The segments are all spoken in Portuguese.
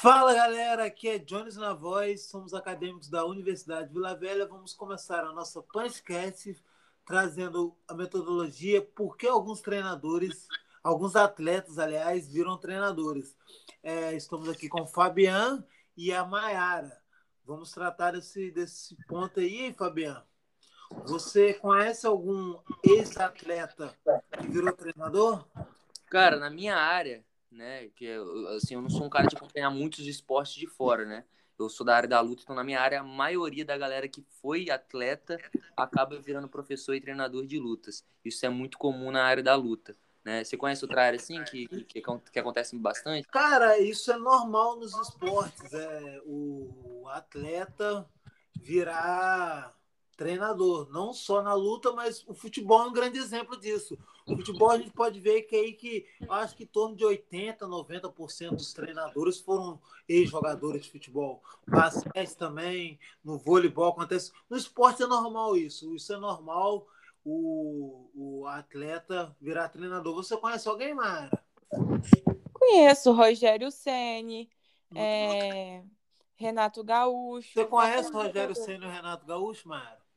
Fala galera, aqui é Jones na voz, somos acadêmicos da Universidade Vila Velha. Vamos começar a nossa podcast trazendo a metodologia porque alguns treinadores, alguns atletas, aliás, viram treinadores. É, estamos aqui com o Fabian e a Maiara. Vamos tratar desse, desse ponto aí, Fabian. Você conhece algum ex-atleta que virou treinador? Cara, na minha área, né? Que assim, eu não sou um cara de acompanhar muitos esportes de fora, né? Eu sou da área da luta, então na minha área a maioria da galera que foi atleta acaba virando professor e treinador de lutas. Isso é muito comum na área da luta. Né? Você conhece outra área assim que, que, que acontece bastante? Cara, isso é normal nos esportes. É, o atleta virar treinador, não só na luta, mas o futebol é um grande exemplo disso. O futebol a gente pode ver que aí que acho que em torno de 80, 90% dos treinadores foram ex-jogadores de futebol. Basquete também, no voleibol acontece. No esporte é normal isso. Isso é normal o, o atleta virar treinador. Você conhece alguém, Mara? Conheço Rogério Ceni, é... Renato Gaúcho. Você conhece o Rogério Ceni e o Renato Gaúcho, Mara?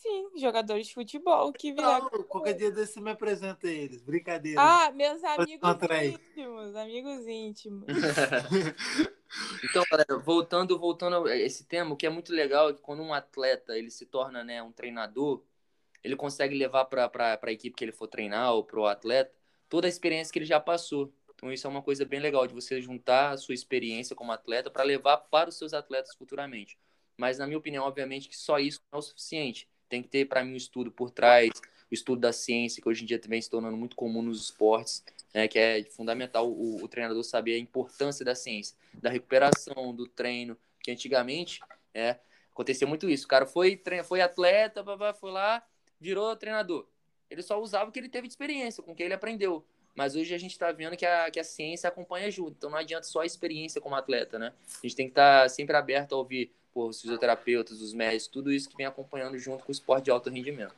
Sim, jogadores de futebol que viraram. Não, qualquer dia desse me apresenta eles. Brincadeira. Ah, meus amigos íntimos, amigos íntimos. então, galera, voltando, voltando a esse tema, o que é muito legal é que quando um atleta ele se torna né, um treinador, ele consegue levar para a equipe que ele for treinar ou para o atleta toda a experiência que ele já passou. Então, isso é uma coisa bem legal de você juntar a sua experiência como atleta para levar para os seus atletas futuramente. Mas, na minha opinião, obviamente que só isso não é o suficiente tem que ter, para mim, um estudo por trás, o estudo da ciência, que hoje em dia também se tornando muito comum nos esportes, né, que é fundamental o, o, treinador saber a importância da ciência, da recuperação, do treino, que antigamente é, acontecia muito isso. O cara foi, foi atleta, foi lá, virou treinador. Ele só usava o que ele teve de experiência, com o que ele aprendeu. Mas hoje a gente está vendo que a, que a ciência acompanha junto. Então não adianta só a experiência como atleta, né? A gente tem que estar tá sempre aberto a ouvir por os fisioterapeutas, os médicos, tudo isso que vem acompanhando junto com o esporte de alto rendimento.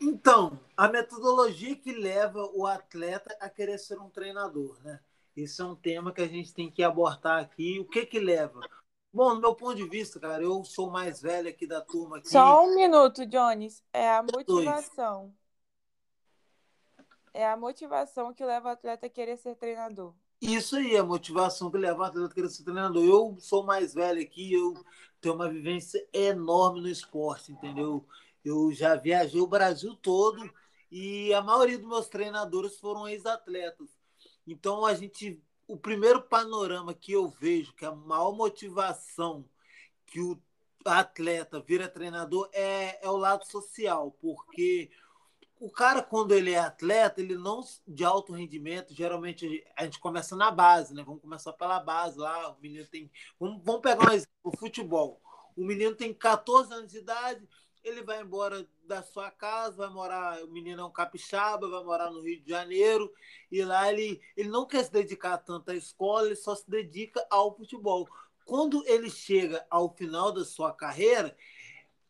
Então, a metodologia que leva o atleta a querer ser um treinador, né? Isso é um tema que a gente tem que abordar aqui. O que que leva? Bom, no meu ponto de vista, cara, eu sou mais velho aqui da turma. Aqui. Só um minuto, Jones. É a motivação. É a motivação que leva o atleta a querer ser treinador. Isso aí, a motivação que leva o atleta querer ser treinador. Eu sou mais velho aqui, eu tenho uma vivência enorme no esporte, entendeu? Eu já viajei o Brasil todo e a maioria dos meus treinadores foram ex-atletas. Então a gente, o primeiro panorama que eu vejo que a maior motivação que o atleta vira treinador é, é o lado social, porque o cara, quando ele é atleta, ele não de alto rendimento, geralmente a gente começa na base, né? Vamos começar pela base lá. O menino tem. Vamos, vamos pegar um exemplo: o futebol. O menino tem 14 anos de idade, ele vai embora da sua casa, vai morar. O menino é um capixaba, vai morar no Rio de Janeiro, e lá ele, ele não quer se dedicar tanto à escola, ele só se dedica ao futebol. Quando ele chega ao final da sua carreira,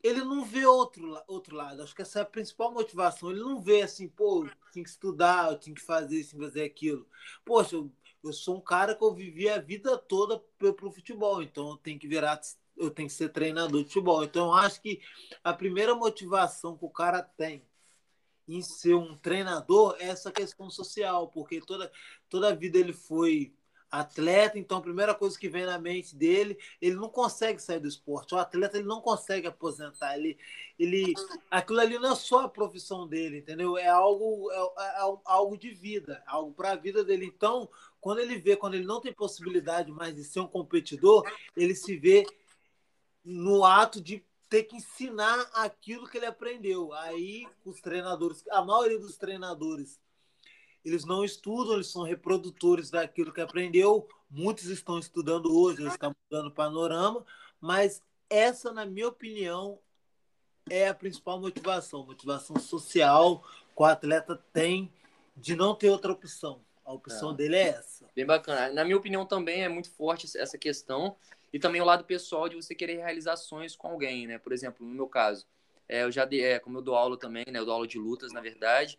ele não vê outro, outro lado. Acho que essa é a principal motivação. Ele não vê assim, pô, eu tinha que estudar, eu tinha que fazer isso, fazer aquilo. Poxa, eu, eu sou um cara que eu vivi a vida toda pro futebol, então eu tenho que virar, eu tenho que ser treinador de futebol. Então eu acho que a primeira motivação que o cara tem em ser um treinador é essa questão social, porque toda, toda a vida ele foi atleta, então a primeira coisa que vem na mente dele, ele não consegue sair do esporte. O atleta ele não consegue aposentar. Ele, ele, aquilo ali não é só a profissão dele, entendeu? É algo, é, é, é algo de vida, algo para a vida dele. Então, quando ele vê, quando ele não tem possibilidade mais de ser um competidor, ele se vê no ato de ter que ensinar aquilo que ele aprendeu. Aí, os treinadores, a maioria dos treinadores eles não estudam, eles são reprodutores daquilo que aprendeu. Muitos estão estudando hoje, eles estão mudando o panorama, mas essa, na minha opinião, é a principal motivação, motivação social que o atleta tem de não ter outra opção. A opção é. dele é essa. Bem bacana. Na minha opinião também é muito forte essa questão e também o lado pessoal de você querer realizações com alguém, né? Por exemplo, no meu caso, é, eu já dei, é, como eu dou aula também, né? Eu dou aula de lutas, na verdade.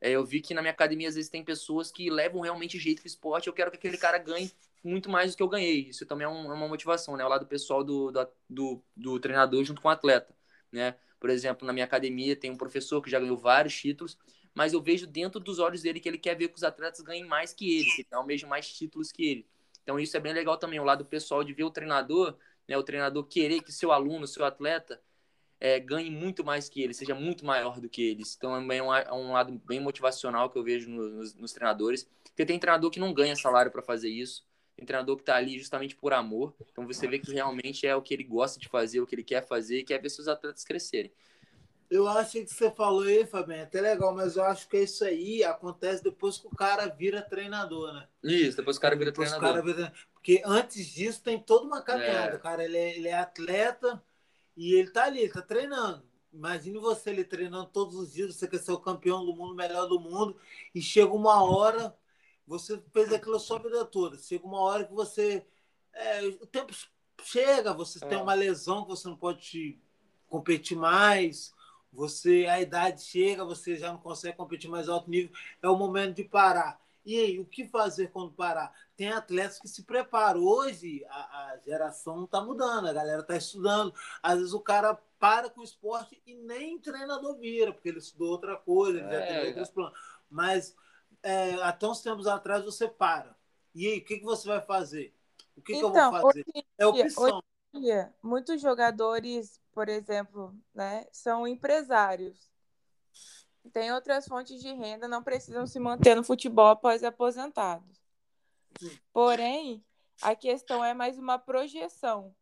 É, eu vi que na minha academia às vezes tem pessoas que levam realmente jeito pro esporte. Eu quero que aquele cara ganhe muito mais do que eu ganhei. Isso também é, um, é uma motivação, né? O lado pessoal do, do, do, do treinador junto com o atleta, né? Por exemplo, na minha academia tem um professor que já ganhou vários títulos, mas eu vejo dentro dos olhos dele que ele quer ver que os atletas ganhem mais que ele, que almejam mais títulos que ele. Então isso é bem legal também, o lado pessoal de ver o treinador, né, o treinador querer que seu aluno, seu atleta, é, ganhe muito mais que ele, seja muito maior do que eles. Então é um, é um lado bem motivacional que eu vejo nos, nos treinadores. Porque tem treinador que não ganha salário para fazer isso, tem treinador que está ali justamente por amor. Então você vê que realmente é o que ele gosta de fazer, o que ele quer fazer e quer ver seus atletas crescerem. Eu acho que você falou aí, Fabinho, é até legal, mas eu acho que isso aí acontece depois que o cara vira treinador, né? Isso, depois que o cara vira depois treinador. Cara vira... Porque antes disso tem toda uma caminhada. É. O cara ele é, ele é atleta e ele tá ali, ele tá treinando. Imagine você ele treinando todos os dias, você quer ser o campeão do mundo, o melhor do mundo, e chega uma hora, você fez aquilo a sua vida toda. Chega uma hora que você. É, o tempo chega, você é. tem uma lesão que você não pode competir mais você a idade chega, você já não consegue competir mais alto nível, é o momento de parar. E aí, o que fazer quando parar? Tem atletas que se preparam. Hoje, a, a geração está mudando, a galera está estudando. Às vezes o cara para com o esporte e nem treinador vira, porque ele estudou outra coisa, ele é, já tem outros planos. Mas é, até uns tempos atrás você para. E aí, o que, que você vai fazer? O que, então, que eu vou então, fazer? Hoje, é opção. Hoje dia, muitos jogadores por exemplo, né, são empresários. Tem outras fontes de renda, não precisam se manter no futebol após aposentados. Porém, a questão é mais uma projeção.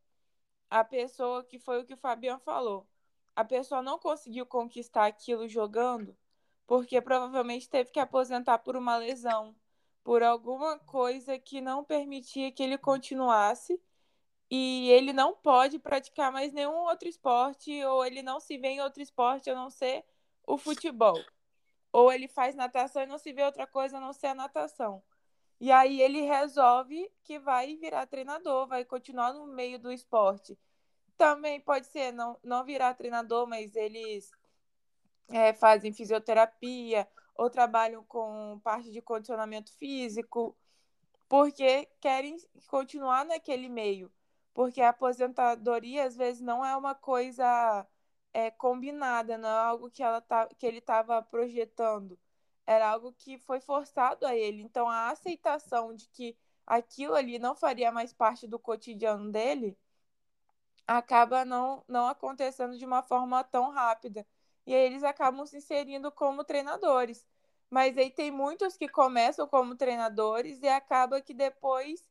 A pessoa que foi o que o Fabiano falou. A pessoa não conseguiu conquistar aquilo jogando porque provavelmente teve que aposentar por uma lesão, por alguma coisa que não permitia que ele continuasse e ele não pode praticar mais nenhum outro esporte, ou ele não se vê em outro esporte a não ser o futebol. Ou ele faz natação e não se vê outra coisa a não ser a natação. E aí ele resolve que vai virar treinador, vai continuar no meio do esporte. Também pode ser não, não virar treinador, mas eles é, fazem fisioterapia ou trabalham com parte de condicionamento físico, porque querem continuar naquele meio porque a aposentadoria às vezes não é uma coisa é, combinada, não é algo que, ela tá, que ele estava projetando, era algo que foi forçado a ele. Então a aceitação de que aquilo ali não faria mais parte do cotidiano dele acaba não, não acontecendo de uma forma tão rápida. E aí eles acabam se inserindo como treinadores. Mas aí tem muitos que começam como treinadores e acaba que depois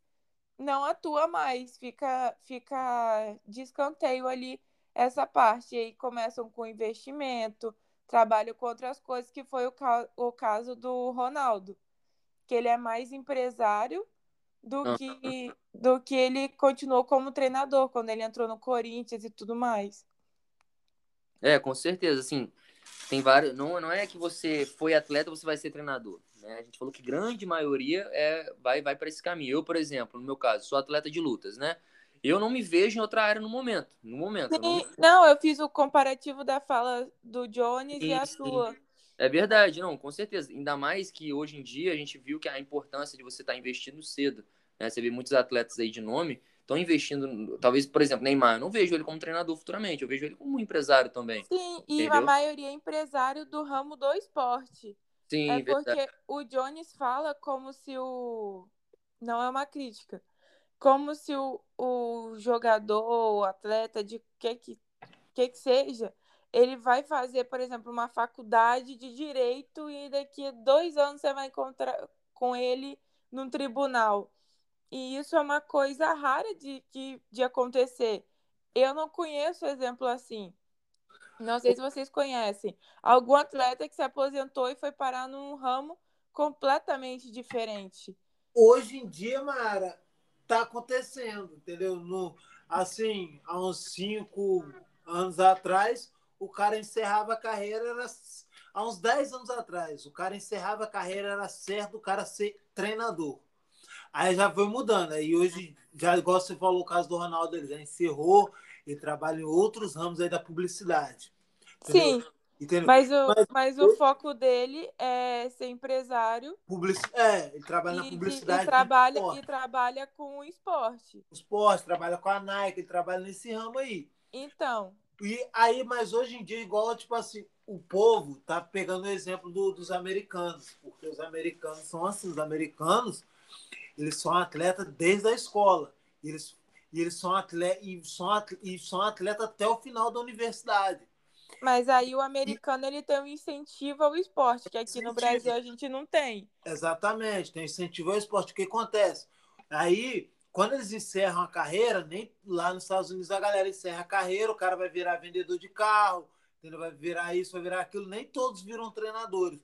não atua mais, fica, fica de escanteio ali essa parte. E aí começam com investimento, trabalho com outras coisas, que foi o, ca o caso do Ronaldo, que ele é mais empresário do que, do que ele continuou como treinador, quando ele entrou no Corinthians e tudo mais. É, com certeza, assim, tem vários. Não, não é que você foi atleta, você vai ser treinador. Né? A gente falou que grande maioria é, vai, vai para esse caminho. Eu, por exemplo, no meu caso, sou atleta de lutas, né? Eu não me vejo em outra área no momento. No momento. Sim, não, me... não, eu fiz o comparativo da fala do Jones sim, e a sim. sua. É verdade, não, com certeza. Ainda mais que hoje em dia a gente viu que a importância de você estar tá investindo cedo. Né? Você vê muitos atletas aí de nome estão investindo, talvez, por exemplo, Neymar, eu não vejo ele como treinador futuramente, eu vejo ele como um empresário também. Sim, e entendeu? a maioria é empresário do ramo do esporte. Sim, é porque verdade. o Jones fala como se o. Não é uma crítica. Como se o, o jogador, o atleta, de que que, que que seja, ele vai fazer, por exemplo, uma faculdade de direito e daqui a dois anos você vai encontrar com ele num tribunal. E isso é uma coisa rara de, de, de acontecer. Eu não conheço exemplo assim. Não sei se vocês conhecem. Algum atleta que se aposentou e foi parar num ramo completamente diferente. Hoje em dia, Mara, tá acontecendo, entendeu? No, assim, há uns cinco anos atrás, o cara encerrava a carreira, era, há uns dez anos atrás, o cara encerrava a carreira, era certo o cara ser treinador. Aí já foi mudando. Aí hoje, já igual você falou o caso do Ronaldo, ele já encerrou, ele trabalha em outros ramos aí da publicidade. Entendeu? Sim. Entendeu? Mas o, mas, mas o foco dele é ser empresário. Publici... É, ele trabalha e, na publicidade. E, trabalha, e trabalha com o esporte. O esporte, trabalha com a Nike, ele trabalha nesse ramo aí. Então. E aí, mas hoje em dia, igual, tipo assim, o povo tá pegando o exemplo do, dos americanos, porque os americanos são assim, os americanos, eles são atletas desde a escola. Eles, e eles são atletas e são, atleta, e são atletas até o final da universidade. Mas aí o americano ele tem um incentivo ao esporte, que aqui incentivo. no Brasil a gente não tem. Exatamente, tem incentivo ao esporte. O que acontece? Aí, quando eles encerram a carreira, nem lá nos Estados Unidos a galera encerra a carreira, o cara vai virar vendedor de carro, ele vai virar isso, vai virar aquilo, nem todos viram treinadores.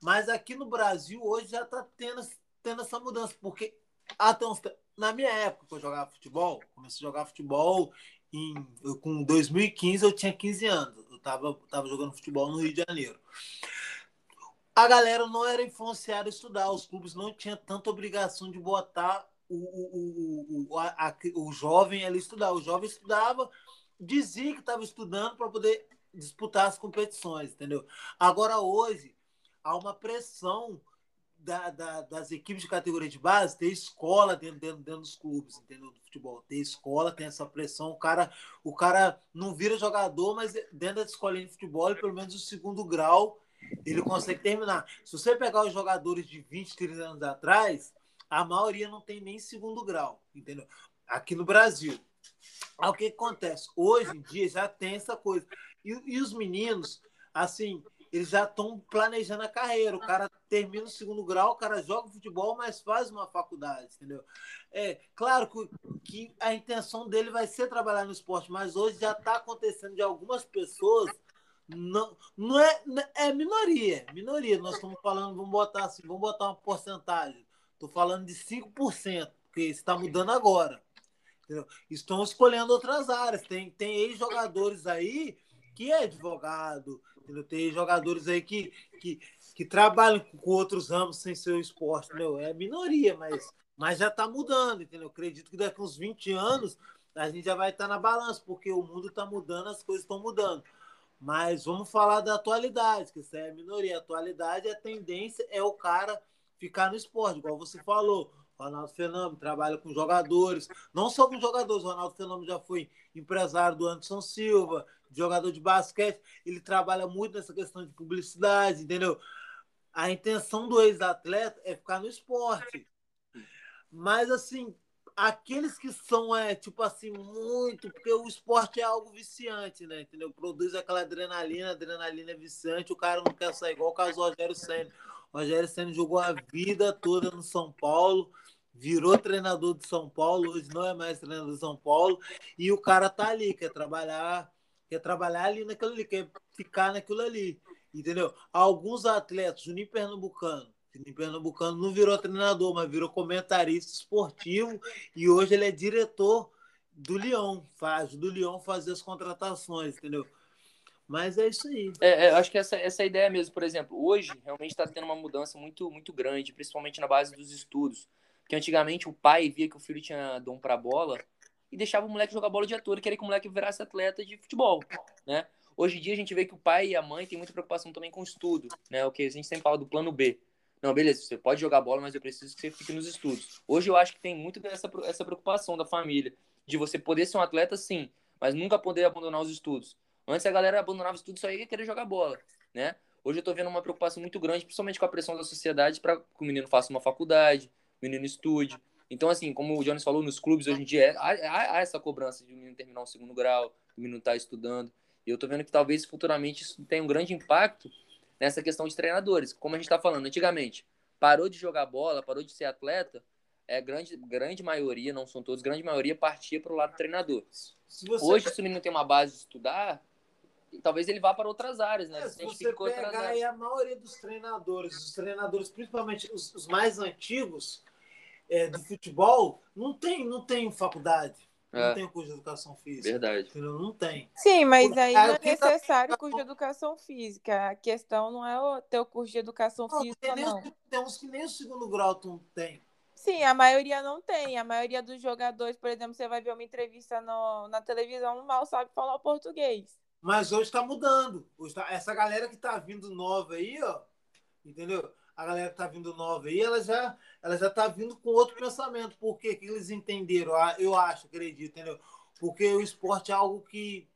Mas aqui no Brasil hoje já está tendo, tendo essa mudança, porque até uns, na minha época que eu jogava futebol, comecei a jogar futebol em, eu, com 2015 eu tinha 15 anos tava, tava jogando futebol no Rio de Janeiro. A galera não era influenciada a estudar, os clubes não tinham tanta obrigação de botar o, o, o, a, a, o jovem ali estudar. O jovem estudava, dizia que estava estudando para poder disputar as competições, entendeu? Agora, hoje, há uma pressão da, da, das equipes de categoria de base ter escola dentro, dentro, dentro dos clubes, entendeu? Do futebol. Ter escola, tem essa pressão. O cara, o cara não vira jogador, mas dentro da escolinha de futebol, pelo menos o segundo grau, ele consegue terminar. Se você pegar os jogadores de 20, 30 anos atrás, a maioria não tem nem segundo grau, entendeu? Aqui no Brasil. Aí o que acontece? Hoje em dia já tem essa coisa. E, e os meninos, assim, eles já estão planejando a carreira. O cara termina o segundo grau, o cara joga futebol, mas faz uma faculdade, entendeu? É claro que, a intenção dele vai ser trabalhar no esporte, mas hoje já está acontecendo de algumas pessoas. Não, não é, é minoria, minoria. Nós estamos falando, vamos botar assim, vamos botar uma porcentagem. Estou falando de 5%, porque está mudando agora. Entendeu? Estão escolhendo outras áreas. Tem, tem ex-jogadores aí que é advogado, entendeu? tem jogadores aí que, que, que trabalham com outros ramos sem ser o esporte. Entendeu? É minoria, mas, mas já está mudando. Entendeu? Acredito que daqui uns 20 anos a gente já vai estar tá na balança, porque o mundo está mudando, as coisas estão mudando. Mas vamos falar da atualidade, que isso é a minoria. A atualidade, a tendência é o cara ficar no esporte, igual você falou. Ronaldo Fenômeno trabalha com jogadores, não só com jogadores, Ronaldo Fenômeno já foi empresário do Anderson Silva, jogador de basquete, ele trabalha muito nessa questão de publicidade, entendeu? A intenção do ex-atleta é ficar no esporte. Mas, assim, aqueles que são, é, tipo assim, muito. Porque o esporte é algo viciante, né? Entendeu? Produz aquela adrenalina, adrenalina é viciante, o cara não quer sair igual o caso do Rogério Senna. O Rogério Senna jogou a vida toda no São Paulo, virou treinador de São Paulo, hoje não é mais treinador de São Paulo, e o cara tá ali, quer trabalhar quer trabalhar ali naquilo ali, quer ficar naquilo ali. Entendeu? Alguns atletas, Juninho Pernambucano, Juninho Pernambucano não virou treinador, mas virou comentarista esportivo e hoje ele é diretor do Lyon, faz do Lyon fazer as contratações, entendeu? Mas é isso aí. É, é, acho que essa, essa ideia mesmo, por exemplo, hoje realmente está tendo uma mudança muito, muito grande, principalmente na base dos estudos. Porque antigamente o pai via que o filho tinha dom para bola, e deixava o moleque jogar bola o dia todo que o moleque virasse atleta de futebol, né? Hoje em dia a gente vê que o pai e a mãe têm muita preocupação também com o estudo, né? O que a gente sempre fala do plano B. Não, beleza, você pode jogar bola, mas eu preciso que você fique nos estudos. Hoje eu acho que tem muito dessa essa preocupação da família, de você poder ser um atleta sim, mas nunca poder abandonar os estudos. Antes a galera abandonava os estudos só ia querer jogar bola, né? Hoje eu tô vendo uma preocupação muito grande, principalmente com a pressão da sociedade para que o menino faça uma faculdade, o menino estude. Então, assim, como o Jones falou, nos clubes hoje em dia há, há, há essa cobrança de o menino terminar um segundo grau, o menino estar tá estudando. E eu tô vendo que talvez futuramente isso tenha um grande impacto nessa questão de treinadores. Como a gente está falando, antigamente, parou de jogar bola, parou de ser atleta, é grande, grande maioria, não são todos, grande maioria partia para o lado do treinador. Se você... Hoje, se o menino tem uma base de estudar, talvez ele vá para outras áreas, né? É, se você pegar aí a maioria dos treinadores, os treinadores, principalmente os, os mais antigos, é, de futebol não tem, não tem faculdade. Não é. tem curso de educação física. Verdade. Entendeu? Não tem. Sim, mas aí não é necessário tá... curso de educação física. A questão não é o teu curso de educação não, física, tem não. tem uns que nem o segundo grau tu tem. Sim, a maioria não tem. A maioria dos jogadores, por exemplo, você vai ver uma entrevista no, na televisão, mal sabe falar português. Mas hoje está mudando. Hoje tá, essa galera que está vindo nova aí, ó, entendeu? A galera que está vindo nova aí, ela já, ela já tá vindo com outro pensamento. Por que eles entenderam? Ah, eu acho, acredito, entendeu? Porque o esporte é algo que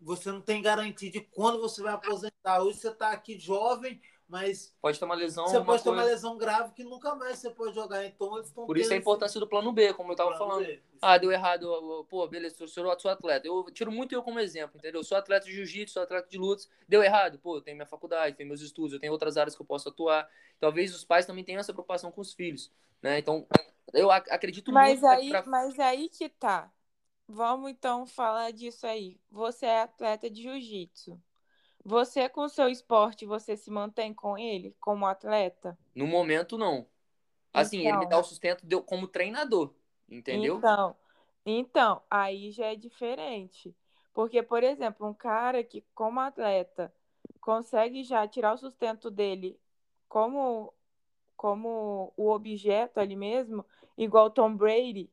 você não tem garantia de quando você vai aposentar. Hoje você está aqui jovem, mas. Pode ter uma lesão. Você pode ter uma lesão grave que nunca mais você pode jogar. Então eles estão Por isso a importância do plano B, como eu estava falando. B. Ah, deu errado. Pô, beleza, sou, sou, sou atleta. Eu tiro muito eu como exemplo, entendeu? Eu sou atleta de jiu-jitsu, sou atleta de lutas. Deu errado. Pô, eu tenho minha faculdade, tenho meus estudos, eu tenho outras áreas que eu posso atuar. Talvez os pais também tenham essa preocupação com os filhos. Né? Então, eu acredito mas muito. Aí, pra... Mas aí que tá. Vamos então falar disso aí. Você é atleta de jiu-jitsu. Você, com o seu esporte, você se mantém com ele como atleta? No momento, não. Assim, então, ele me dá o então. sustento de, como treinador, entendeu? Então, então, aí já é diferente. Porque, por exemplo, um cara que, como atleta, consegue já tirar o sustento dele como, como o objeto ali mesmo, igual Tom Brady,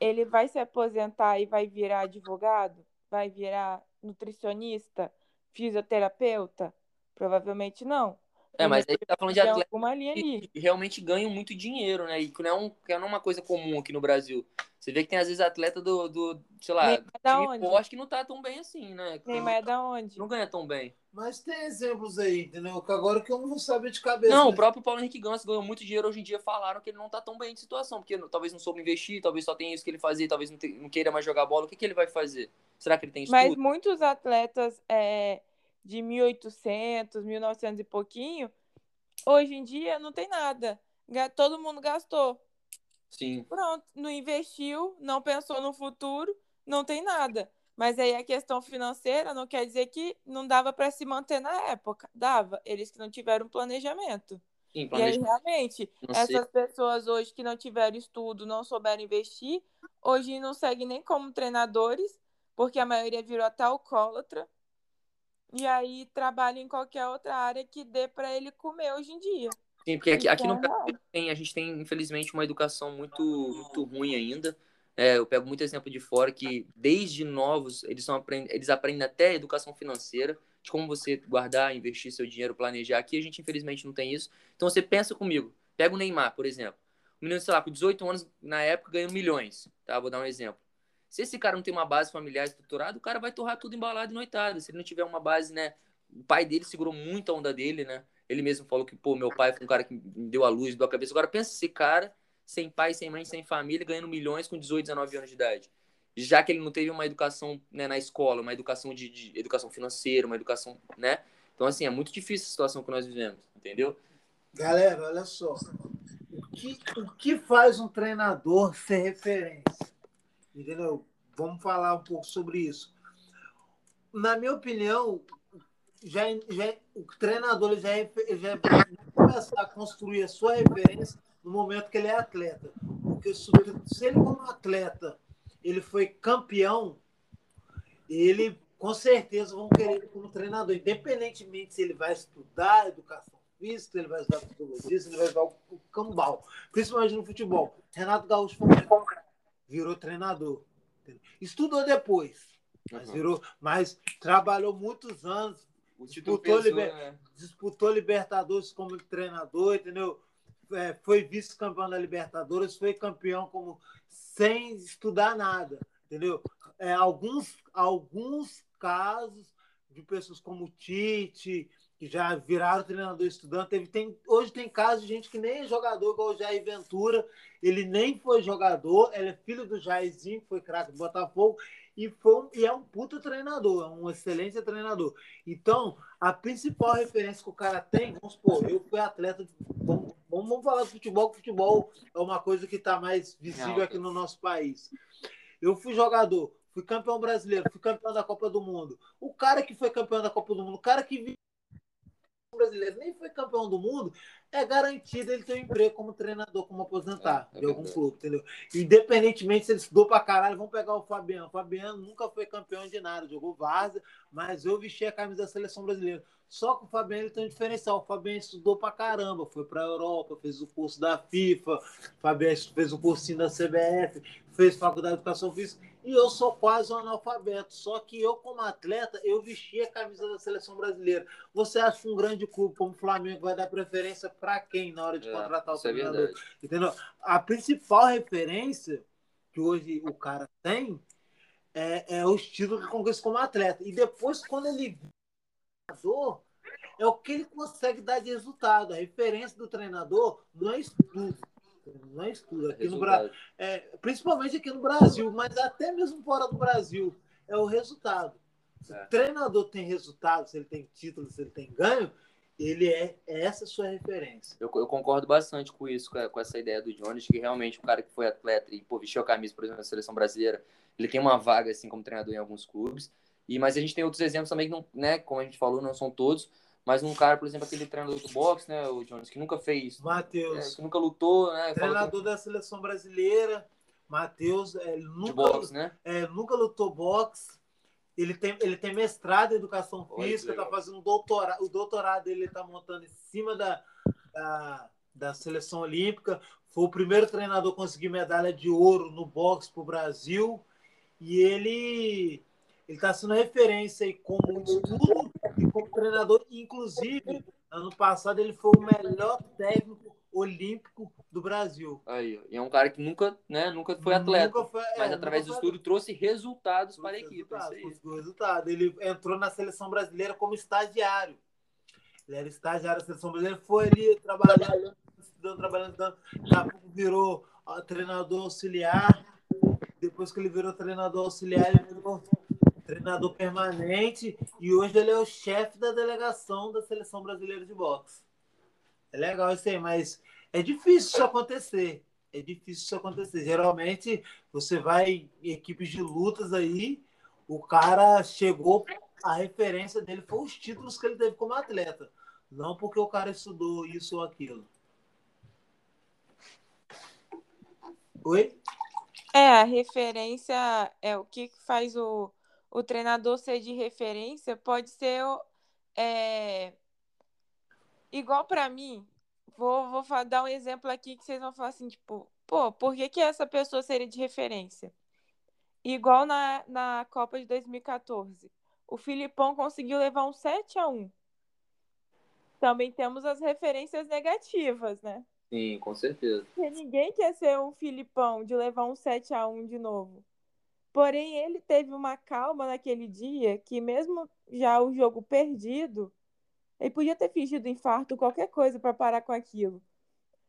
ele vai se aposentar e vai virar advogado? Vai virar nutricionista? Fisioterapeuta? Provavelmente não. É, mas aí tá falando de atletas que, que realmente ganham muito dinheiro, né? E que não, é um, que não é uma coisa comum aqui no Brasil. Você vê que tem às vezes atleta do, do sei lá, time forte que não tá tão bem assim, né? Neymar é da onde? Não ganha tão bem. Mas tem exemplos aí, entendeu? Agora que eu não vou saber de cabeça. Não, mas... o próprio Paulo Henrique Ganso ganhou muito dinheiro. Hoje em dia falaram que ele não tá tão bem de situação, porque talvez não soube investir, talvez só tenha isso que ele fazia, talvez não, te, não queira mais jogar bola. O que, que ele vai fazer? Será que ele tem estudo? Mas muitos atletas é, de 1800, 1900 e pouquinho, hoje em dia não tem nada. Todo mundo gastou. Sim. Pronto, não investiu, não pensou no futuro, não tem nada. Mas aí a questão financeira não quer dizer que não dava para se manter na época. Dava, eles que não tiveram planejamento. Sim, planejamento. E aí, realmente, essas pessoas hoje que não tiveram estudo, não souberam investir, hoje não seguem nem como treinadores, porque a maioria virou até alcoólatra. E aí trabalha em qualquer outra área que dê para ele comer hoje em dia. Sim, porque aqui, aqui no então, Brasil tem, a gente tem, infelizmente, uma educação muito, muito ruim ainda. É, eu pego muito exemplo de fora que, desde novos, eles, são, eles aprendem até educação financeira, de como você guardar, investir seu dinheiro, planejar. Aqui a gente, infelizmente, não tem isso. Então você pensa comigo. Pega o Neymar, por exemplo. O menino, sei lá, com 18 anos, na época, ganhando milhões. Tá? Vou dar um exemplo. Se esse cara não tem uma base familiar estruturada, o cara vai torrar tudo embalado e noitada. Se ele não tiver uma base, né? O pai dele segurou muito a onda dele, né? Ele mesmo falou que, pô, meu pai foi um cara que me deu a luz, deu a cabeça. Agora pensa esse cara, sem pai, sem mãe, sem família, ganhando milhões com 18, 19 anos de idade. Já que ele não teve uma educação né, na escola, uma educação de, de educação financeira, uma educação, né? Então, assim, é muito difícil a situação que nós vivemos, entendeu? Galera, olha só. O que, o que faz um treinador ser referência? Entendeu? Vamos falar um pouco sobre isso. Na minha opinião, já, já, o treinador já, já vai começar a construir a sua referência no momento que ele é atleta. Porque se ele, como atleta, ele foi campeão, ele com certeza vão querer ele como treinador, independentemente se ele vai estudar educação física, ele vai estudar psicologia, se ele vai estudar o cambal, principalmente no futebol. Renato Gaúcho virou treinador. Estudou depois, mas virou, mas trabalhou muitos anos disputou, liber... né? disputou Libertadores como treinador, entendeu? É, foi vice-campeão da Libertadores, foi campeão como sem estudar nada, entendeu? É, alguns, alguns casos de pessoas como Tite, já viraram treinador estudante. Teve, tem, hoje tem casos de gente que nem é jogador, igual o Jair Ventura. Ele nem foi jogador, ele é filho do Jairzinho, que foi craque do Botafogo, e, foi, e é um puta treinador, é um excelente treinador. Então, a principal referência que o cara tem, vamos supor, eu fui atleta, vamos, vamos falar de futebol, que futebol é uma coisa que está mais visível aqui no nosso país. Eu fui jogador, fui campeão brasileiro, fui campeão da Copa do Mundo. O cara que foi campeão da Copa do Mundo, o cara que brasileiro nem foi campeão do mundo, é garantido ele ter um emprego como treinador, como aposentar É, é de algum verdade. clube, entendeu? Independentemente se ele estudou pra caralho, vamos pegar o Fabiano. O Fabiano nunca foi campeão de nada, jogou várzea, mas eu vesti a camisa da seleção brasileira. Só que o Fabiano ele tem um diferencial. O Fabiano estudou pra caramba, foi pra Europa, fez o curso da FIFA, o Fabiano fez o cursinho da CBF, fez faculdade de educação física. E eu sou quase um analfabeto. Só que eu, como atleta, eu vesti a camisa da seleção brasileira. Você acha que um grande clube como o Flamengo vai dar preferência para quem na hora de É, contratar o é treinador? verdade. Entendeu? A principal referência que hoje o cara tem é, é os títulos que conquista como atleta. E depois, quando ele treinador, é o que ele consegue dar de resultado. A referência do treinador não é estudo. Não é estudo. Aqui no Brasil, é, principalmente aqui no Brasil, mas até mesmo fora do Brasil, é o resultado. Se É. o treinador tem resultado, se ele tem título, se ele tem ganho, ele é essa a sua referência. Eu, eu concordo bastante com isso, com, a- com essa ideia do Jones, que realmente o cara que foi atleta e pô, vestiu a camisa, por exemplo, da seleção brasileira, ele tem uma vaga assim como treinador em alguns clubes. E mas a gente tem outros exemplos também que não, né, como a gente falou, não são todos, mas um cara, por exemplo, aquele treinador do boxe, né, o Jones, que nunca fez, é, Matheus, que nunca lutou, né, treinador da seleção brasileira, Matheus, é, nunca, boxe, né? é, nunca lutou boxe. Ele tem, ele tem mestrado em educação Olha que física, está legal. fazendo um doutorado. O doutorado dele ele está montando em cima da, da, da seleção olímpica. Foi o primeiro treinador a conseguir medalha de ouro no boxe para o Brasil. E ele ele está sendo referência aí como estudo como treinador. Inclusive, ano passado ele foi o melhor técnico olímpico do Brasil. Aí, e é um cara que nunca, né, nunca foi atleta, Nunca foi- é, mas através nunca do estudo trouxe resultados para a equipe. é resultado, Isso aí. conseguiu resultado. Ele entrou na seleção brasileira como estagiário. Ele era estagiário da seleção brasileira, foi ali trabalhando, estudando, trabalhando, estudando. Daqui virou treinador auxiliar. Depois que ele virou treinador auxiliar, ele virou treinador permanente. E hoje ele é o chefe da delegação da seleção brasileira de boxe. É legal isso aí, mas é difícil isso acontecer. É difícil isso acontecer. Geralmente, você vai em equipes de lutas aí, o cara chegou, a referência dele foi os títulos que ele teve como atleta. Não porque o cara estudou isso ou aquilo. Oi? É, a referência é o que faz o, o treinador ser de referência, pode ser é, igual pra mim. Vou, vou dar um exemplo aqui que vocês vão falar assim, tipo, pô, por que, que essa pessoa seria de referência? Igual na, na Copa de 2014. O Filipão conseguiu levar um 7 a 1 Também temos as referências negativas, né? Sim, com certeza. Porque ninguém quer ser um Filipão de levar um 7 a 1 de novo. Porém, ele teve uma calma naquele dia que, mesmo já o jogo perdido, ele podia ter fingido infarto, qualquer coisa para parar com aquilo.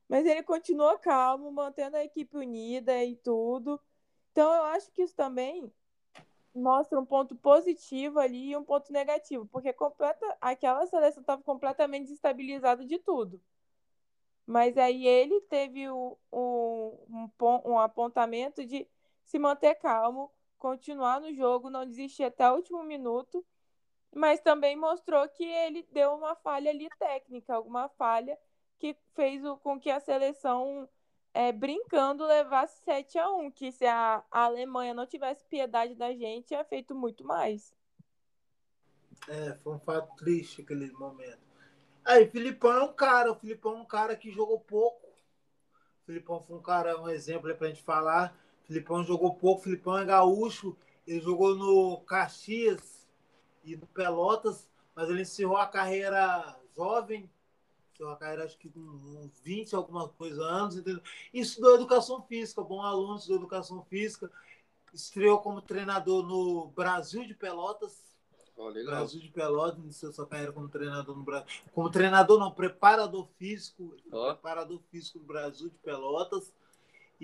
Mas ele continuou calmo, mantendo a equipe unida e tudo. Então, eu acho que isso também mostra um ponto positivo ali e um ponto negativo, porque completa, aquela seleção estava completamente desestabilizada de tudo. Mas aí ele teve um, um apontamento de se manter calmo, continuar no jogo, não desistir até o último minuto, mas também mostrou que ele deu uma falha ali técnica, alguma falha que fez o- com que a seleção, é, brincando, levasse 7 a 1 que se a, a Alemanha não tivesse piedade da gente, tinha feito muito mais. É, foi um fato triste aquele momento. Aí, Filipão é um cara, o Filipão é um cara que jogou pouco. O Filipão foi um cara, um exemplo aí pra gente falar. Filipão jogou pouco, Filipão é gaúcho, ele jogou no Caxias e no Pelotas, mas ele encerrou a carreira jovem, encerrou a carreira acho que com uns 20, alguma coisa anos, entendeu? E estudou educação física, bom aluno, estudou educação física, estreou como treinador no Brasil de Pelotas, Ó, Brasil de Pelotas, iniciou sua carreira como treinador no Brasil. Como treinador, não, preparador físico. Ó. Preparador físico do Brasil de Pelotas.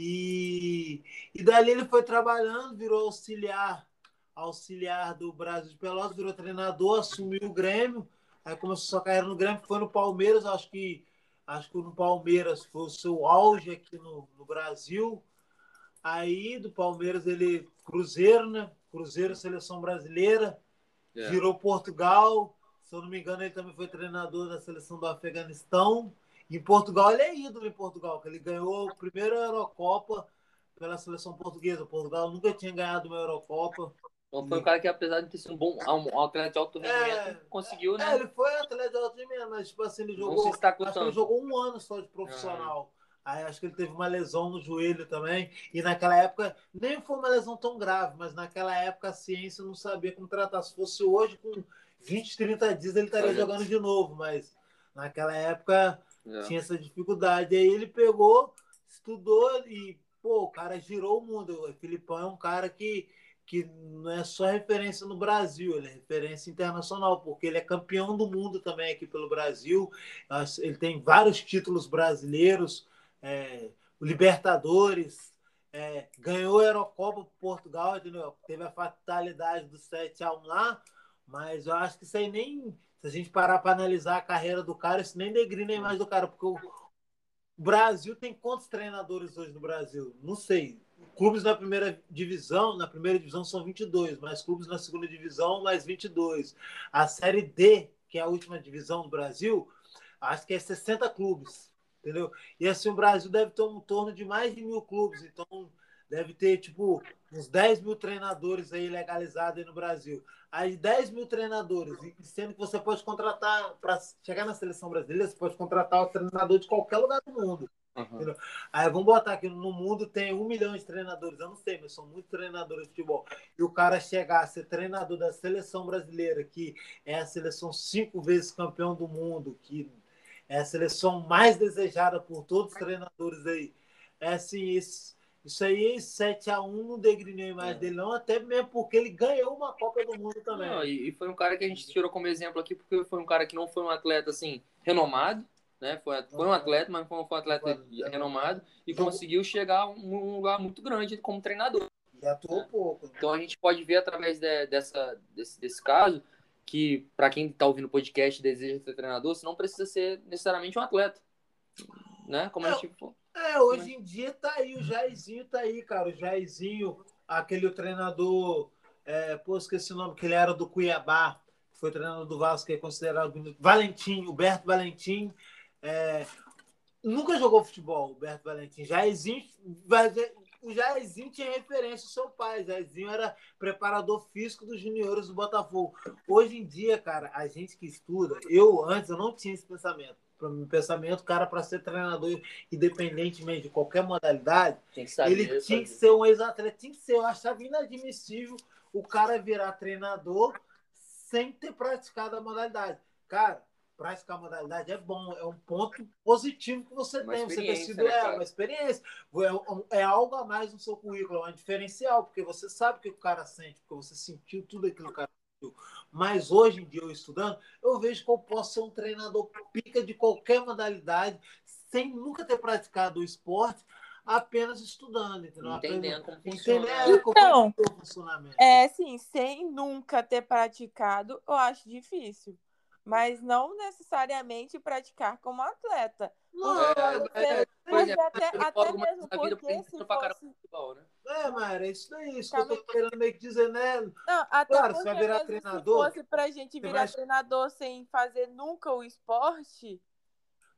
E, e dali ele foi trabalhando, virou auxiliar, auxiliar do Brasil de Pelotas, virou treinador, assumiu o Grêmio. Aí começou sua carreira no Grêmio, foi no Palmeiras, acho que acho que no Palmeiras foi o seu auge aqui no, no Brasil. Aí do Palmeiras ele Cruzeiro, né? Cruzeiro, seleção brasileira É. virou Portugal. Se eu não me engano, ele também foi treinador da seleção do Afeganistão. Em Portugal, ele é ídolo em Portugal, que ele ganhou a primeira Eurocopa pela seleção portuguesa. Portugal nunca tinha ganhado uma Eurocopa. Então foi um cara que, apesar de ter sido um bom um atleta de alto rendimento, é, conseguiu, né? É, ele foi atleta de alto rendimento, mas tipo assim, ele jogou. Acho que ele jogou um ano só de profissional. Aí acho que ele teve uma lesão no joelho também. E naquela época, nem foi uma lesão tão grave, mas naquela época a ciência não sabia como tratar. Se fosse hoje, com 20, 30 dias, ele estaria jogando de novo. Mas naquela época é. tinha essa dificuldade. Aí ele pegou, estudou e, pô, o cara girou o mundo. O Filipão é um cara que que não é só referência no Brasil, ele é referência internacional, porque ele é campeão do mundo também aqui pelo Brasil. Ele tem vários títulos brasileiros, é, Libertadores, é, ganhou a Eurocopa por Portugal, entendeu? teve a fatalidade do 7 a 1 lá, mas eu acho que isso aí nem. Se a gente parar para analisar a carreira do cara, isso nem degrina imagem do cara, porque o Brasil tem quantos treinadores hoje no Brasil? Não sei clubes na primeira divisão, na primeira divisão são 22, mas clubes na segunda divisão, mais 22. A Série D, que é a última divisão do Brasil, acho que é 60 clubes, entendeu? E assim, o Brasil deve ter um torno de mais de mil clubes, então deve ter, tipo, uns 10 mil treinadores aí legalizados aí no Brasil. Aí 10 mil treinadores, sendo que você pode contratar, para chegar na seleção brasileira, você pode contratar o treinador de qualquer lugar do mundo. Uhum. Aí vamos botar aqui no mundo tem um milhão de treinadores, eu não sei, mas são muitos treinadores de futebol. E o cara chegar a ser treinador da seleção brasileira, que é a seleção cinco vezes campeão do mundo, que é a seleção mais desejada por todos os treinadores aí. É assim, isso, isso aí, 7x1 não degrinou a imagem é. dele, não, até mesmo porque ele ganhou uma Copa do Mundo também. Não, e foi um cara que a gente tirou como exemplo aqui, porque foi um cara que não foi um atleta assim, renomado né? Foi, foi um atleta, mas foi um atleta renomado e conseguiu chegar a um lugar muito grande como treinador. E atuou pouco. Né? Então a gente pode ver através de, dessa, desse, desse caso que, para quem está ouvindo o podcast e deseja ser treinador, você não precisa ser necessariamente um atleta. Né? Como é, a gente... é, hoje em dia tá aí, o Jairzinho tá aí, cara. O Jairzinho, aquele treinador, é, pô, esqueci o nome, que ele era do Cuiabá, foi treinador do Vasco, que é considerado Valentim, Huberto Valentim é, nunca jogou futebol, o Berto Valentim. Jairzinho, o Jairzinho tinha referência ao seu pai. Jairzinho era preparador físico dos juniores do Botafogo. Hoje em dia, cara, a gente que estuda, eu antes eu não tinha esse pensamento. Para meu pensamento, cara, para ser treinador, independentemente de qualquer modalidade, ele tinha que ser um ex-atleta, tinha que ser. Eu achava inadmissível o cara virar treinador sem ter praticado a modalidade. Cara, praticar a modalidade é bom, é um ponto positivo que você uma tem. Você ter sido né, é, uma experiência, é, é, algo a mais no seu currículo, é um diferencial, porque você sabe o que o cara sente, porque você sentiu tudo aquilo que o cara sentiu. Mas hoje em dia, eu estudando, eu vejo que eu posso ser um treinador pica de qualquer modalidade, sem nunca ter praticado o esporte, apenas estudando, entendeu? Entendendo como funciona. Então, como é o funcionamento. É, sim, sem nunca ter praticado, eu acho difícil mas não necessariamente praticar como atleta. É, é, mas é, até, até mesmo porque se fosse... Futebol, né? É, Mara, é isso daí, isso tá que eu tô querendo meio que dizer, né? Não, até claro, você vai virar treinador. Se fosse pra gente virar vai... treinador sem fazer nunca o esporte,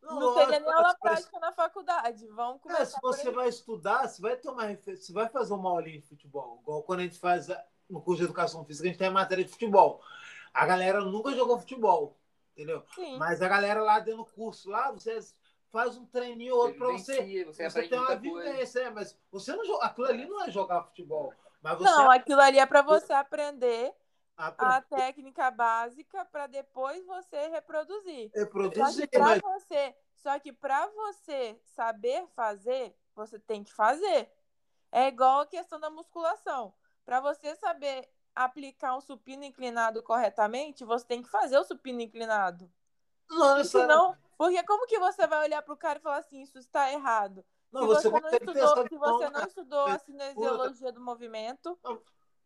não, não teria nem aula prática na faculdade. Vamos começar. É, se você vai estudar, você vai tomar você vai fazer uma aulinha de futebol. Igual quando a gente faz no curso de educação física, a gente tem a matéria de futebol. A galera nunca jogou futebol, entendeu? Sim. Mas a galera lá dentro do curso, lá, você faz um treininho ou outro para você. Você, você ter uma vivência, é, mas você não joga. Aquilo ali não é jogar futebol. Mas você não, aquilo ali é para você aprender a técnica básica para depois você reproduzir. Reproduzir, só mas... você, só que para você saber fazer, você tem que fazer. É igual a questão da musculação. Para você saber aplicar um supino inclinado corretamente, você tem que fazer o supino inclinado. Não, Senão, porque como que você vai olhar para o cara e falar assim, isso está errado? Não, se você, você não estudou, se você não estudou a cinesiologia do movimento.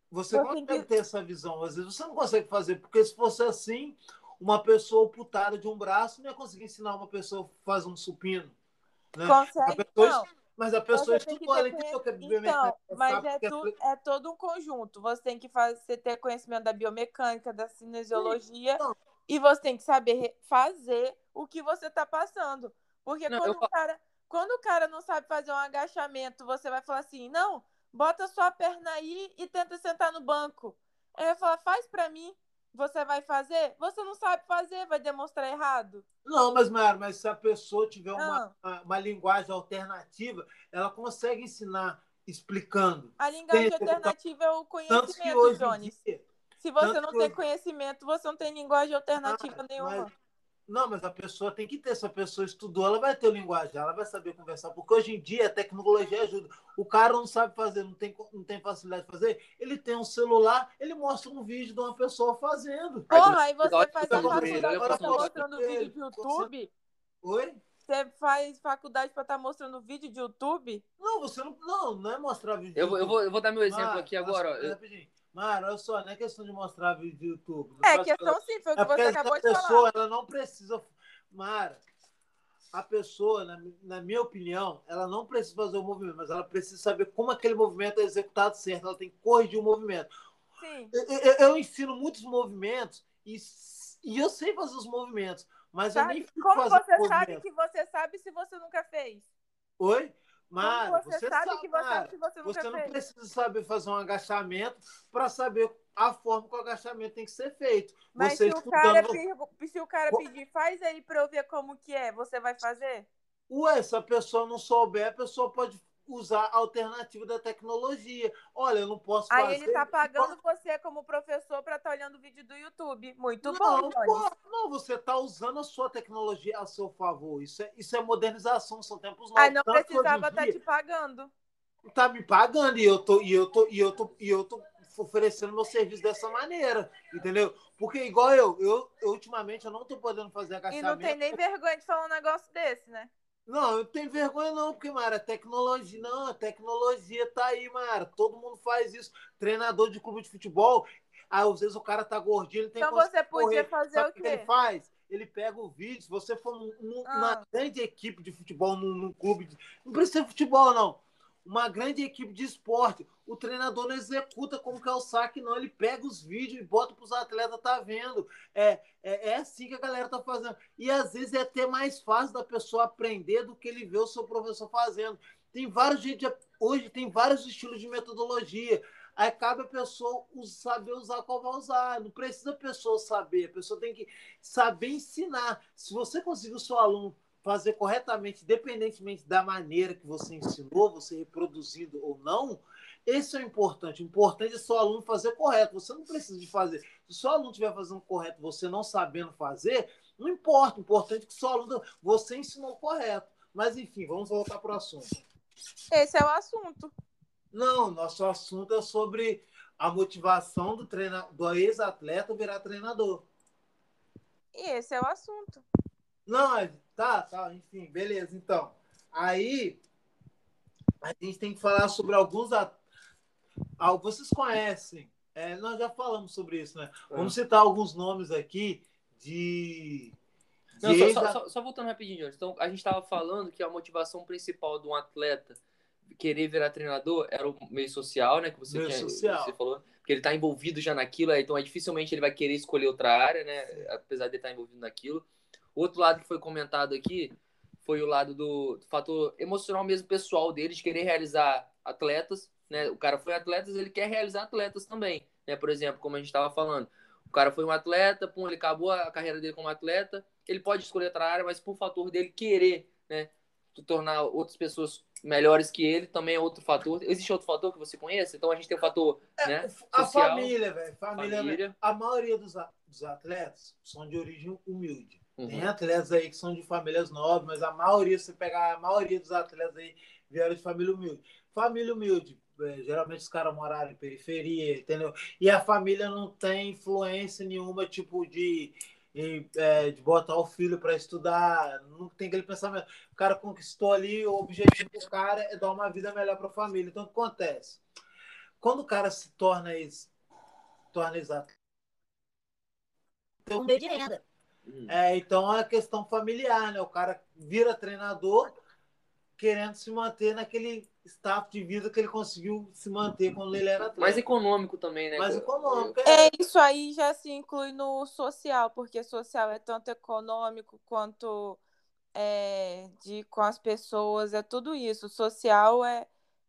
Você, você consegue ter essa visão, às vezes você não consegue fazer, porque se fosse assim, uma pessoa putada de um braço não ia conseguir ensinar uma pessoa a fazer um supino. Né? Consegue, pessoa, não. Mas a pessoa estudou, ela entendeu que é biomecânica. Então, mas é, tu, é todo um conjunto. Você tem que fazer, ter conhecimento da biomecânica, da cinesiologia, e você tem que saber fazer o que você está passando. Porque Não, quando, eu o cara, quando o cara não sabe fazer um agachamento, você vai falar assim, não, bota sua perna aí e tenta sentar no banco. Aí eu falar, faz pra mim. Você vai fazer? Você não sabe fazer, vai demonstrar errado. Não, mas, Mara, mas se a pessoa tiver uma, Não. uma, uma linguagem alternativa, ela consegue ensinar explicando. A linguagem Tem- alternativa é o conhecimento, Jones. dia. Se você não tem conhecimento, você não tem linguagem alternativa Ah, nenhuma. mas- Não, mas a pessoa tem que ter. Se a pessoa estudou, ela vai ter o linguagem, ela vai saber conversar. Porque hoje em dia a tecnologia ajuda. O cara não sabe fazer, não tem, não tem facilidade de fazer. Ele tem um celular, ele mostra um vídeo de uma pessoa fazendo. Porra, aí você faz a faculdade eu estar posso mostrando vídeo de YouTube? Oi? Você faz faculdade pra estar mostrando vídeo de YouTube? Não, você não. Não, não é mostrar vídeo. Eu, vou- eu, vou, eu vou dar meu exemplo aqui agora. ó. Eu- rapidinho. Mara, olha só, não é questão de mostrar vídeo do YouTube. É, questão sim, foi o que É você acabou de pessoa, falar. ela não precisa. Mara, a pessoa, na, na minha opinião, ela não precisa fazer o movimento, mas ela precisa saber como aquele movimento é executado certo. Ela tem que corrigir o movimento. Sim. Eu, eu- eu ensino muitos movimentos e, e eu sei fazer os movimentos, mas eu nem Sabe? fico Como você sabe que você sabe se você nunca fez? Oi? Como Mara, você, você, sabe sabe, que você Mara, você não fez? precisa saber fazer um agachamento para saber a forma que o agachamento tem que ser feito. Mas você se o, cara estudando- se o cara pedir, faz aí pra eu ver como que é, você vai fazer? Ué, se a pessoa não souber, a pessoa pode usar a alternativa da tecnologia. Olha, eu não posso fazer. Aí ele tá pagando você como professor pra estar olhando o vídeo do YouTube. Muito Não, bom, pô, não, você está usando a sua tecnologia a seu favor. Isso é, isso é modernização, são tempos novos. Aí não Tanto precisava estar dia te pagando. tá me pagando e eu tô e eu tô e eu tô e eu tô oferecendo meu serviço dessa maneira, entendeu? Porque igual eu, eu, eu ultimamente eu não tô podendo fazer E agachamento. não tem nem vergonha de falar um negócio desse, né? Não, eu não tenho vergonha não, porque, Mara, tecnologia, não, a tecnologia tá aí, Mara. Todo mundo faz isso. Treinador de clube de futebol, aí, às vezes o cara tá gordinho, ele tem Então que você podia fazer Sabe o o que ele quê? faz? Ele pega o vídeo, se você for num- num- Ah. numa grande equipe de futebol, num, num clube, de, não precisa ser futebol, não. Uma grande equipe de esporte, o treinador não executa como que é o saque, não. Ele pega os vídeos e bota para os atletas tá vendo. É, é, é assim que a galera tá fazendo. E às vezes é até mais fácil da pessoa aprender do que ele vê o seu professor fazendo. Tem vários jeitos, hoje tem vários estilos de metodologia. Aí cabe a pessoa saber usar qual vai usar. Não precisa a pessoa saber, a pessoa tem que saber ensinar. Se você conseguir o seu aluno fazer corretamente, independentemente da maneira que você ensinou, você reproduzindo ou não, esse é o importante. O importante é o seu aluno fazer correto. Você não precisa de fazer. Se o seu aluno estiver fazendo correto, você não sabendo fazer, não importa. O importante é que o seu aluno, você ensinou correto. Mas enfim, vamos voltar para o assunto. Esse é o assunto. Não, nosso assunto é sobre a motivação do, treina... do ex-atleta virar treinador. E esse é o assunto. Não, é- tá, tá, enfim, beleza. Então, aí a gente tem que falar sobre alguns. at- Ah, vocês conhecem, é, nós já falamos sobre isso, né? Vamos citar alguns nomes aqui de. de Não, só, ex- só- só- voltando rapidinho, Jorge. Então, a gente estava falando que a motivação principal de um atleta querer virar treinador era o meio social, né? Que você, Meio tinha- social. você falou. Porque ele está envolvido já naquilo, aí, então é, dificilmente ele vai querer escolher outra área, né? Apesar de ele estar envolvido naquilo. Outro lado que foi comentado aqui foi o lado do, do fator emocional mesmo pessoal dele, de querer realizar atletas, né? O cara foi atleta, ele quer realizar atletas também, né? Por exemplo, como a gente estava falando. O cara foi um atleta, pum, ele acabou a carreira dele como atleta, ele pode escolher outra área, mas por fator dele querer, né, tornar outras pessoas melhores que ele, também é outro fator. Existe outro fator que você conhece? Então a gente tem o fator, É, né, a social, família, velho. Família, família. A maioria dos atletas são de origem humilde. Uhum. Tem atletas aí que são de famílias nobres, mas a maioria, se você pegar a maioria dos atletas aí, vieram de família humilde. Família humilde, é, geralmente os caras moraram em periferia, entendeu? E a família não tem influência nenhuma, tipo, de, de, é, de botar o filho para estudar, não tem aquele pensamento. O cara conquistou ali, o objetivo do cara é dar uma vida melhor para a família. Então, o que acontece? Quando o cara se torna ex, torna ex-atleta, tem um meio de renda. Uhum. É, então é questão familiar, né? O cara vira treinador querendo se manter naquele status de vida que ele conseguiu se manter quando ele era atleta. Mais econômico também, né? Mais econômico, É, é. isso aí já se inclui no social, porque social é tanto econômico quanto é, de com as pessoas, é tudo isso. Social é,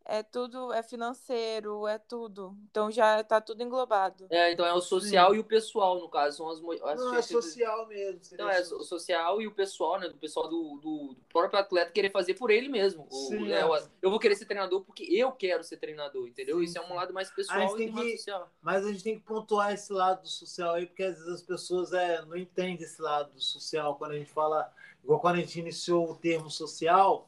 é tudo, é financeiro, é tudo. Então já está tudo englobado. É, então é o social Sim. e o pessoal, no caso. São as, as Não, é social mesmo. Não, é o social e o pessoal, né? Do pessoal do, do, do, próprio atleta querer fazer por ele mesmo. Sim, o, né, é. eu vou querer ser treinador porque eu quero ser treinador, entendeu? Sim, Isso é um lado mais pessoal e mais social. Mas a gente tem que pontuar esse lado do social aí, porque às vezes as pessoas é, não entendem esse lado do social quando a gente fala. Igual quando a gente iniciou o termo social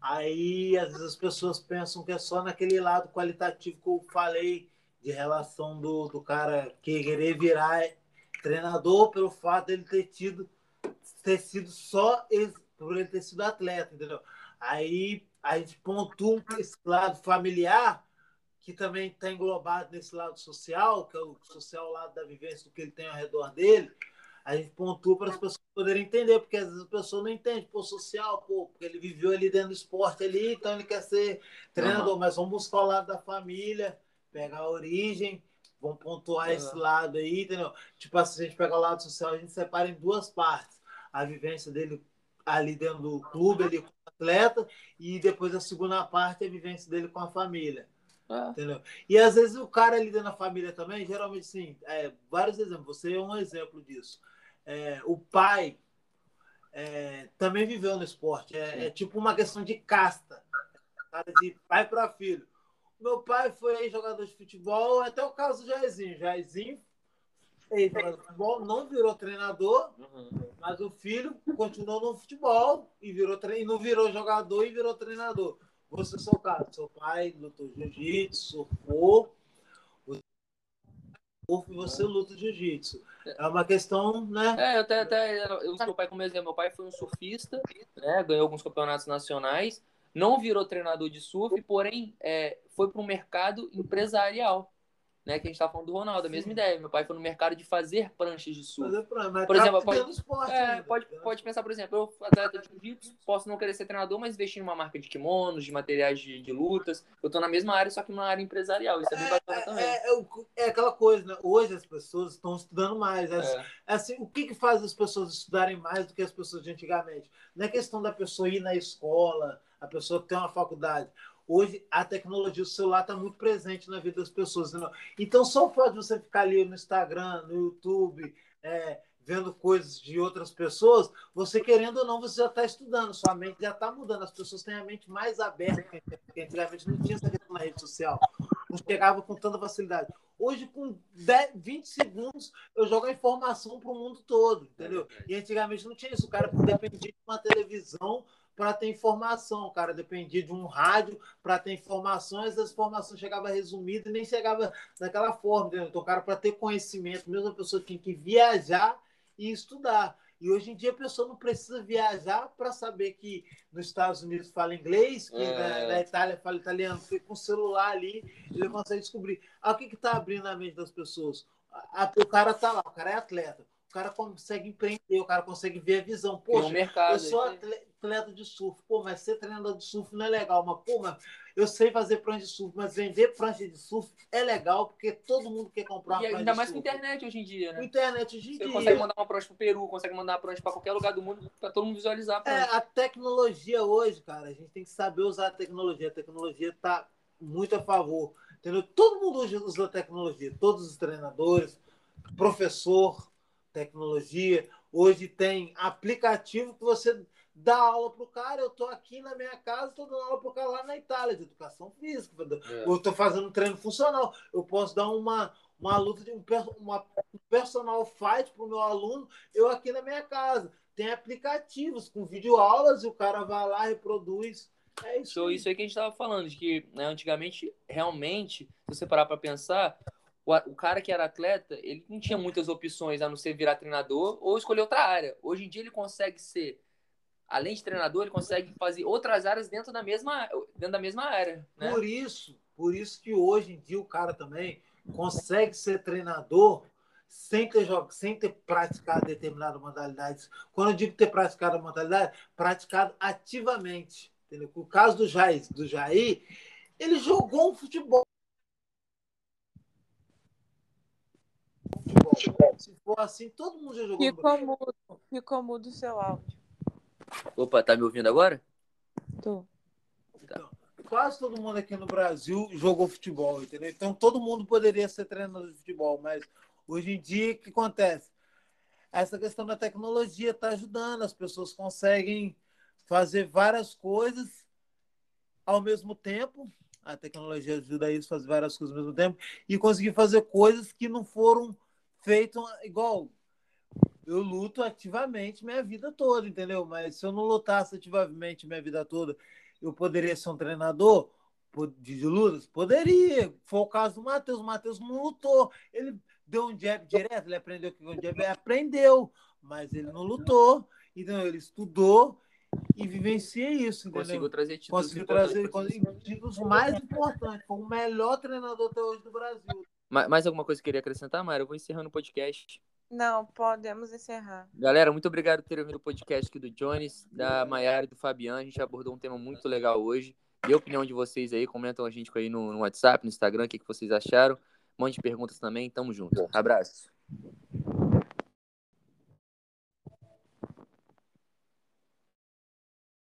Aí, às vezes, as pessoas pensam que é só naquele lado qualitativo que eu falei, de relação do, do cara querer virar treinador pelo fato dele ter tido ter sido só por ele ter sido atleta, entendeu? Aí a gente pontua esse lado familiar, que também está englobado nesse lado social, que é o social lado da vivência do que ele tem ao redor dele, a gente pontua para as pessoas poderem entender, porque às vezes a pessoa não entende, pô, social, pô, porque ele viveu ali dentro do esporte ali, então ele quer ser treinador, uhum. mas vamos buscar o lado da família, pegar a origem, vamos pontuar uhum. esse lado aí, entendeu? Tipo, se a gente pegar o lado social, a gente separa em duas partes. A vivência dele ali dentro do clube, ali com o atleta, e depois a segunda parte, a vivência dele com a família. É. Entendeu? E às vezes o cara ali dentro da família também, geralmente sim, é, vários exemplos, você é um exemplo disso é, o pai é, também viveu no esporte. É, é, tipo uma questão de casta, de pai para filho. Meu pai foi jogador de futebol, até o caso do Jairzinho. Jairzinho fez jogador de futebol, não virou treinador, uhum. mas o filho continuou no futebol e virou tre... não virou jogador e virou treinador. Você, caso, seu pai lutou jiu-jitsu, surfou, e você luta jiu-jitsu. É uma questão, né? É, até, até eu uso meu pai como exemplo. Meu pai foi um surfista, né? Ganhou alguns campeonatos nacionais, não virou treinador de surf, porém é, foi para o mercado empresarial né? Que a gente tá falando do Ronaldo, a mesma ideia. Meu pai foi no mercado de fazer pranchas de surf. Fazer prancha, mas por tá exemplo, pode, esporte é, ainda, pode, pode pensar, por exemplo, eu atleta de jiu-jitsu, posso não querer ser treinador, mas investir numa marca de kimonos, de materiais de, de lutas. Eu tô na mesma área, só que numa área empresarial. Isso é bem é, bacana é, também. É, é, é, aquela coisa, né? Hoje as pessoas estão estudando mais. Assim, assim, o que, que faz as pessoas estudarem mais do que as pessoas de antigamente? Não é questão da pessoa ir na escola, a pessoa ter uma faculdade. Hoje a tecnologia, o celular está muito presente na vida das pessoas. Né? Então, só o fato de você ficar ali no Instagram, no YouTube, é, vendo coisas de outras pessoas, você querendo ou não, você já está estudando, sua mente já está mudando. As pessoas têm a mente mais aberta, porque antigamente não tinha essa questão na rede social. Não chegava com tanta facilidade. Hoje, com 10, 20 segundos, eu jogo a informação para o mundo todo, entendeu? E antigamente não tinha isso. O cara dependia de uma televisão para ter informação. O cara dependia de um rádio para ter informações, as informações chegavam resumidas e nem chegava daquela forma. Entendeu? Então, cara, para ter conhecimento, mesmo a pessoa tinha que viajar e estudar. E hoje em dia a pessoa não precisa viajar para saber que nos Estados Unidos fala inglês, que é. na, na, Itália fala italiano, porque com o celular ali ele consegue descobrir. Ah, o que está abrindo a mente das pessoas? A, o cara está lá, o cara é atleta o cara consegue empreender, o cara consegue ver a visão. Poxa, um mercado, eu sou atleta de surf, pô, mas ser treinador de surf não é legal, mas, pô, mas eu sei fazer prancha de surf, mas vender prancha de surf é legal, porque todo mundo quer comprar uma e ainda mais com internet hoje em dia, né? Internet hoje em Você dia. consegue mandar uma prancha pro Peru, consegue mandar uma prancha para qualquer lugar do mundo, para todo mundo visualizar. A é, a tecnologia hoje, cara, a gente tem que saber usar a tecnologia. A tecnologia está muito a favor, entendeu? Todo mundo hoje usa a tecnologia, todos os treinadores, professor, tecnologia. Hoje tem aplicativo que você dá aula para o cara. Eu estou aqui na minha casa, estou dando aula para o cara lá na Itália, de educação física. É. Eu estou fazendo treino funcional. Eu posso dar uma, uma luta de um, uma, um personal fight para o meu aluno, eu aqui na minha casa. Tem aplicativos com videoaulas e o cara vai lá, reproduz. É isso. Então, isso aí que a gente estava falando, de que né, antigamente, realmente, se você parar para pensar, o, o cara que era atleta, ele não tinha muitas opções a não ser virar treinador ou escolher outra área. Hoje em dia ele consegue ser, além de treinador, ele consegue fazer outras áreas dentro da mesma, dentro da mesma área. Né? Por isso, por isso que hoje em dia o cara também consegue ser treinador sem ter, sem ter praticado determinada modalidade. Quando eu digo ter praticado a modalidade, praticado ativamente. Entendeu? O caso do Jair, do Jair, ele jogou um futebol futebol. Se for assim, todo mundo já jogou Ficou mudo, ficou mudo o seu áudio. Opa, tá me ouvindo agora? Tô. Então, quase todo mundo aqui no Brasil jogou futebol, entendeu? Então todo mundo poderia ser treinador de futebol, mas hoje em dia o que acontece? Essa questão da tecnologia está ajudando, as pessoas conseguem fazer várias coisas ao mesmo tempo. A tecnologia ajuda isso a fazer várias coisas ao mesmo tempo e conseguir fazer coisas que não foram feitas igual. Eu luto ativamente minha vida toda, entendeu? Mas se eu não lutasse ativamente minha vida toda, eu poderia ser um treinador de lutas? Poderia. Foi o caso do Matheus. O Matheus não lutou. Ele deu um jab direto, ele aprendeu que um jab aprendeu, mas ele não lutou. Então ele estudou e vivencia isso, entendeu? Conseguiu trazer títulos Conseguiu trazer títulos mais importantes. Foi o melhor treinador até hoje do Brasil. Mais alguma coisa que queria acrescentar, Mário? Eu vou encerrando o podcast. Não, podemos encerrar. Galera, muito obrigado por ter ouvido o podcast aqui do Jones, da Maiara e do Fabiano. A gente abordou um tema muito legal hoje. Dê a opinião de vocês aí, comentam a gente aí no, no WhatsApp, no Instagram, o que, que vocês acharam. Um monte de perguntas também. Tamo junto. Abraço.